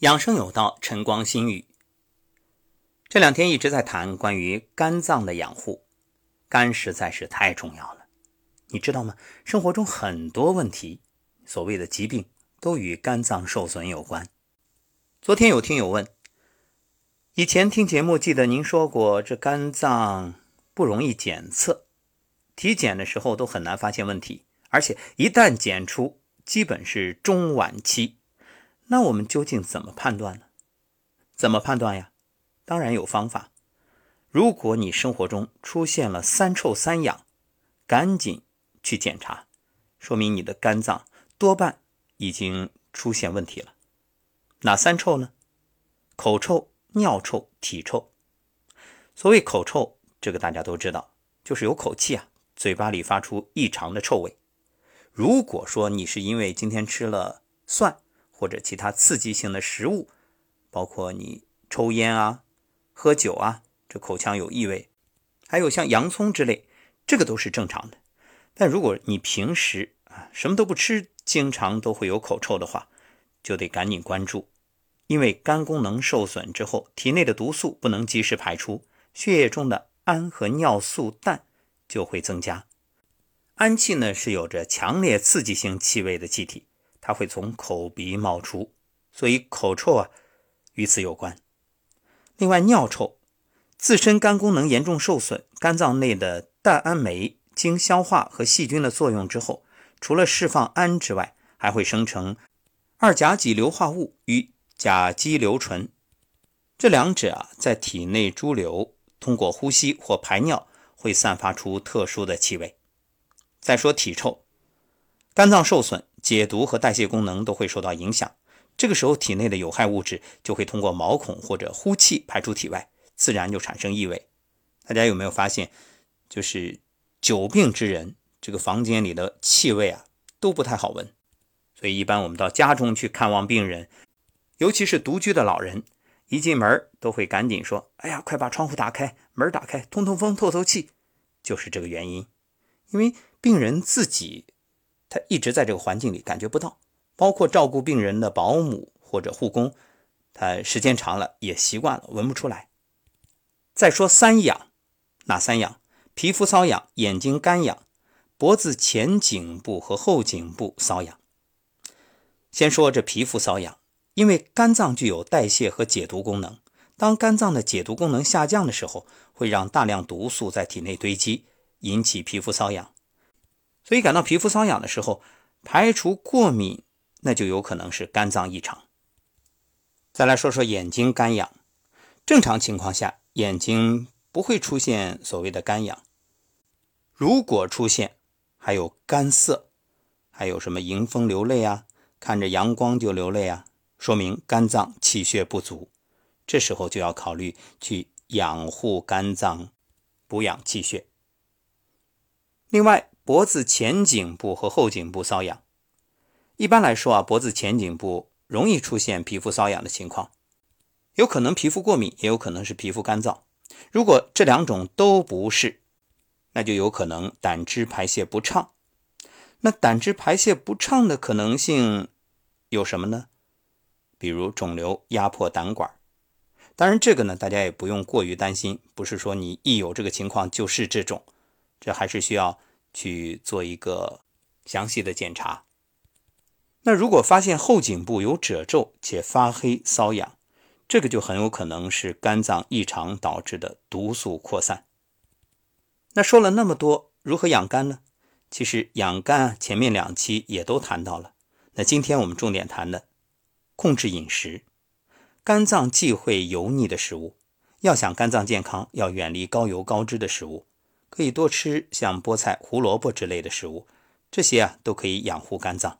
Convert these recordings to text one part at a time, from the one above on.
养生有道，晨光心语。这两天一直在谈关于肝脏的养护，肝实在是太重要了。你知道吗？生活中很多问题，所谓的疾病，都与肝脏受损有关。昨天有听友问，以前听节目记得您说过，这肝脏不容易检测，体检的时候都很难发现问题，而且一旦检出，基本是中晚期。那我们究竟怎么判断呢？怎么判断呀？当然有方法。如果你生活中出现了三臭三痒，赶紧去检查，说明你的肝脏多半已经出现问题了。哪三臭呢？口臭、尿臭、体臭。所谓口臭，这个大家都知道，就是有口气啊，嘴巴里发出异常的臭味。如果说你是因为今天吃了蒜，或者其他刺激性的食物，包括你抽烟啊、喝酒啊，这口腔有异味；还有像洋葱之类，这个都是正常的。但如果你平时啊什么都不吃，经常都会有口臭的话，就得赶紧关注，因为肝功能受损之后，体内的毒素不能及时排出，血液中的氨和尿素氮就会增加。氨气呢是有着强烈刺激性气味的气体。它会从口鼻冒出，所以口臭啊与此有关。另外，尿臭，自身肝功能严重受损，肝脏内的氮氨酶经消化和细菌的作用之后，除了释放氨之外，还会生成二甲基硫化物与甲基硫醇，这两者啊在体内潴留，通过呼吸或排尿会散发出特殊的气味。再说体臭，肝脏受损。解毒和代谢功能都会受到影响，这个时候体内的有害物质就会通过毛孔或者呼气排出体外，自然就产生异味。大家有没有发现，就是久病之人，这个房间里的气味啊都不太好闻。所以一般我们到家中去看望病人，尤其是独居的老人，一进门都会赶紧说：“哎呀，快把窗户打开，门打开，通通风，透透气。”就是这个原因，因为病人自己。他一直在这个环境里感觉不到，包括照顾病人的保姆或者护工，他时间长了也习惯了，闻不出来。再说三痒，哪三痒？皮肤瘙痒、眼睛干痒、脖子前颈部和后颈部瘙痒。先说这皮肤瘙痒，因为肝脏具有代谢和解毒功能，当肝脏的解毒功能下降的时候，会让大量毒素在体内堆积，引起皮肤瘙痒。所以感到皮肤瘙痒的时候，排除过敏，那就有可能是肝脏异常。再来说说眼睛干痒，正常情况下眼睛不会出现所谓的干痒，如果出现还有干涩，还有什么迎风流泪啊，看着阳光就流泪啊，说明肝脏气血不足，这时候就要考虑去养护肝脏，补养气血。另外。脖子前颈部和后颈部瘙痒，一般来说啊，脖子前颈部容易出现皮肤瘙痒的情况，有可能皮肤过敏，也有可能是皮肤干燥。如果这两种都不是，那就有可能胆汁排泄不畅。那胆汁排泄不畅的可能性有什么呢？比如肿瘤压迫胆管。当然，这个呢，大家也不用过于担心，不是说你一有这个情况就是这种，这还是需要。去做一个详细的检查。那如果发现后颈部有褶皱且发黑瘙痒，这个就很有可能是肝脏异常导致的毒素扩散。那说了那么多，如何养肝呢？其实养肝前面两期也都谈到了。那今天我们重点谈的，控制饮食。肝脏忌讳油腻的食物，要想肝脏健康，要远离高油高脂的食物。可以多吃像菠菜、胡萝卜之类的食物，这些啊都可以养护肝脏。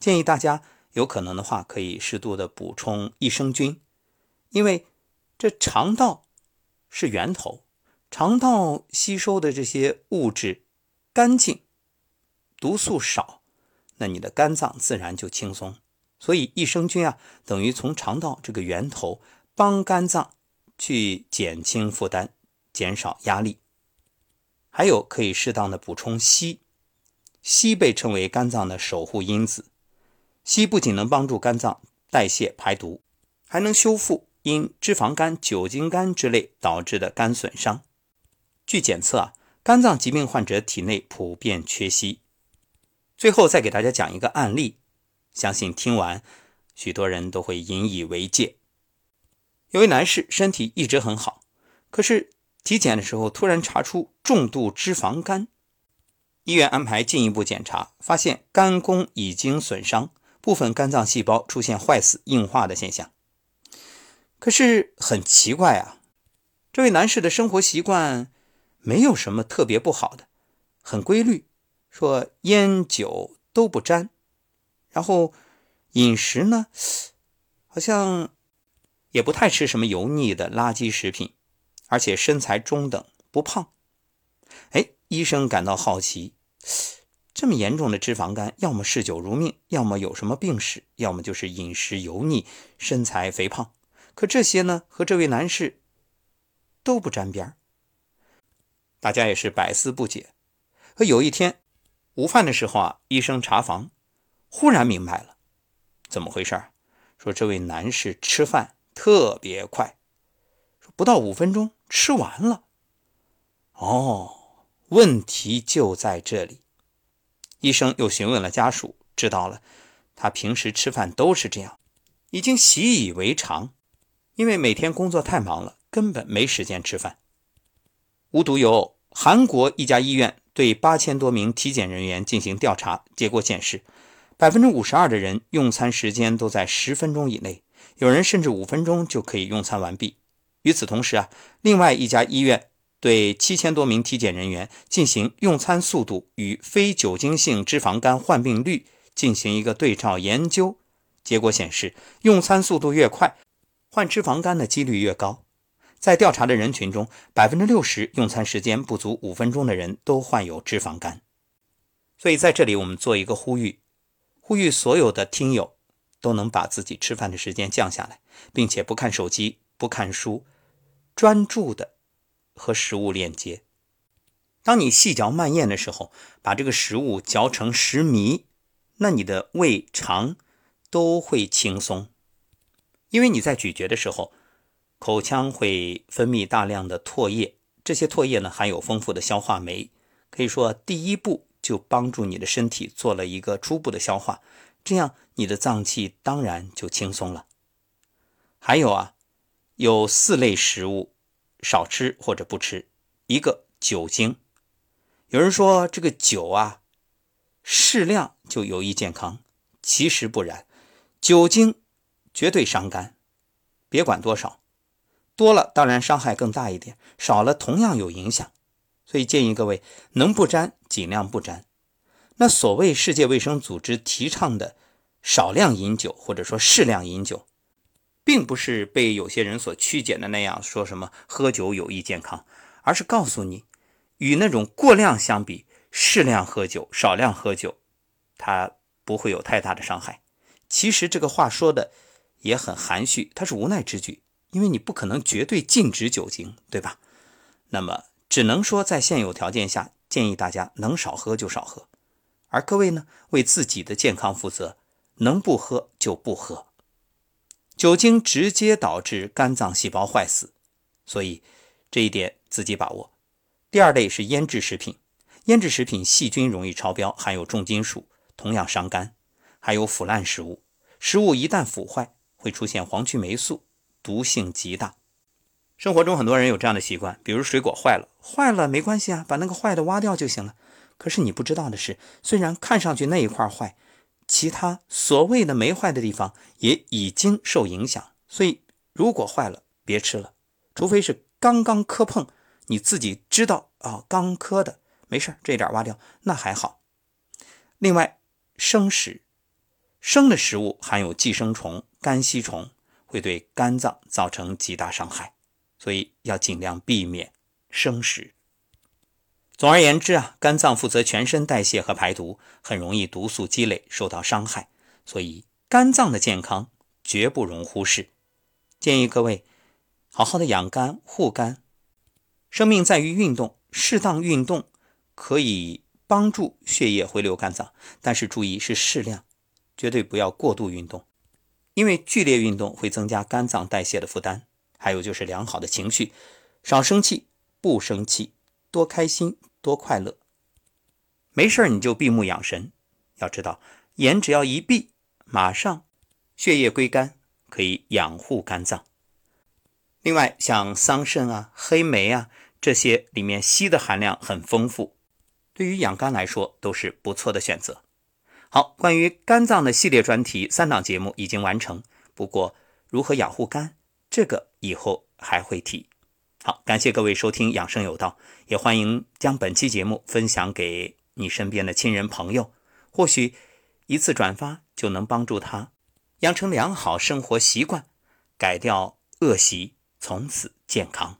建议大家有可能的话，可以适度的补充益生菌，因为这肠道是源头，肠道吸收的这些物质干净，毒素少，那你的肝脏自然就轻松。所以益生菌啊，等于从肠道这个源头帮肝脏去减轻负担，减少压力。还有可以适当的补充硒，硒被称为肝脏的守护因子。硒不仅能帮助肝脏代谢、排毒，还能修复因脂肪肝、酒精肝之类导致的肝损伤。据检测啊，肝脏疾病患者体内普遍缺硒。最后再给大家讲一个案例，相信听完许多人都会引以为戒。有位男士身体一直很好，可是体检的时候突然查出重度脂肪肝，医院安排进一步检查，发现肝功已经损伤，部分肝脏细胞出现坏死、硬化的现象。可是很奇怪啊，这位男士的生活习惯。没有什么特别不好的，很规律。说烟酒都不沾，然后饮食呢，好像也不太吃什么油腻的垃圾食品，而且身材中等，不胖。哎，医生感到好奇，这么严重的脂肪肝，要么嗜酒如命，要么有什么病史，要么就是饮食油腻，身材肥胖。可这些呢，和这位男士都不沾边。大家也是百思不解。可有一天午饭的时候啊，医生查房，忽然明白了，怎么回事说这位男士吃饭特别快，不到五分钟吃完了。哦，问题就在这里。医生又询问了家属，知道了，他平时吃饭都是这样，已经习以为常，因为每天工作太忙了，根本没时间吃饭。无独有偶。韩国一家医院对八千多名体检人员进行调查，结果显示，百分之五十二的人用餐时间都在十分钟以内，有人甚至五分钟就可以用餐完毕。与此同时啊，另外一家医院对七千多名体检人员进行用餐速度与非酒精性脂肪肝患病率进行一个对照研究，结果显示，用餐速度越快，患脂肪肝的几率越高。在调查的人群中，百分之六十用餐时间不足五分钟的人都患有脂肪肝。所以在这里，我们做一个呼吁，呼吁所有的听友都能把自己吃饭的时间降下来，并且不看手机、不看书，专注的和食物链接。当你细嚼慢咽的时候，把这个食物嚼成食糜，那你的胃肠都会轻松，因为你在咀嚼的时候。口腔会分泌大量的唾液，这些唾液呢含有丰富的消化酶，可以说第一步就帮助你的身体做了一个初步的消化，这样你的脏器当然就轻松了。还有啊，有四类食物少吃或者不吃，一个酒精。有人说这个酒啊，适量就有益健康，其实不然，酒精绝对伤肝，别管多少。多了当然伤害更大一点，少了同样有影响，所以建议各位能不沾尽量不沾。那所谓世界卫生组织提倡的少量饮酒或者说适量饮酒，并不是被有些人所曲解的那样说什么喝酒有益健康，而是告诉你，与那种过量相比，适量喝酒、少量喝酒，它不会有太大的伤害。其实这个话说的也很含蓄，它是无奈之举。因为你不可能绝对禁止酒精，对吧？那么只能说在现有条件下，建议大家能少喝就少喝。而各位呢，为自己的健康负责，能不喝就不喝。酒精直接导致肝脏细胞坏死，所以这一点自己把握。第二类是腌制食品，腌制食品细菌容易超标，含有重金属，同样伤肝。还有腐烂食物，食物一旦腐坏，会出现黄曲霉素。毒性极大，生活中很多人有这样的习惯，比如水果坏了，坏了没关系啊，把那个坏的挖掉就行了。可是你不知道的是，虽然看上去那一块坏，其他所谓的没坏的地方也已经受影响。所以如果坏了，别吃了，除非是刚刚磕碰，你自己知道啊，刚磕的没事这点挖掉那还好。另外，生食，生的食物含有寄生虫、肝吸虫。会对肝脏造成极大伤害，所以要尽量避免生食。总而言之啊，肝脏负责全身代谢和排毒，很容易毒素积累受到伤害，所以肝脏的健康绝不容忽视。建议各位好好的养肝护肝。生命在于运动，适当运动可以帮助血液回流肝脏，但是注意是适量，绝对不要过度运动。因为剧烈运动会增加肝脏代谢的负担。还有就是良好的情绪，少生气，不生气，多开心，多快乐。没事你就闭目养神，要知道眼只要一闭，马上血液归肝，可以养护肝脏。另外，像桑葚啊、黑莓啊这些里面硒的含量很丰富，对于养肝来说都是不错的选择。好，关于肝脏的系列专题三档节目已经完成，不过如何养护肝？这个以后还会提。好，感谢各位收听《养生有道》，也欢迎将本期节目分享给你身边的亲人朋友，或许一次转发就能帮助他养成良好生活习惯，改掉恶习，从此健康。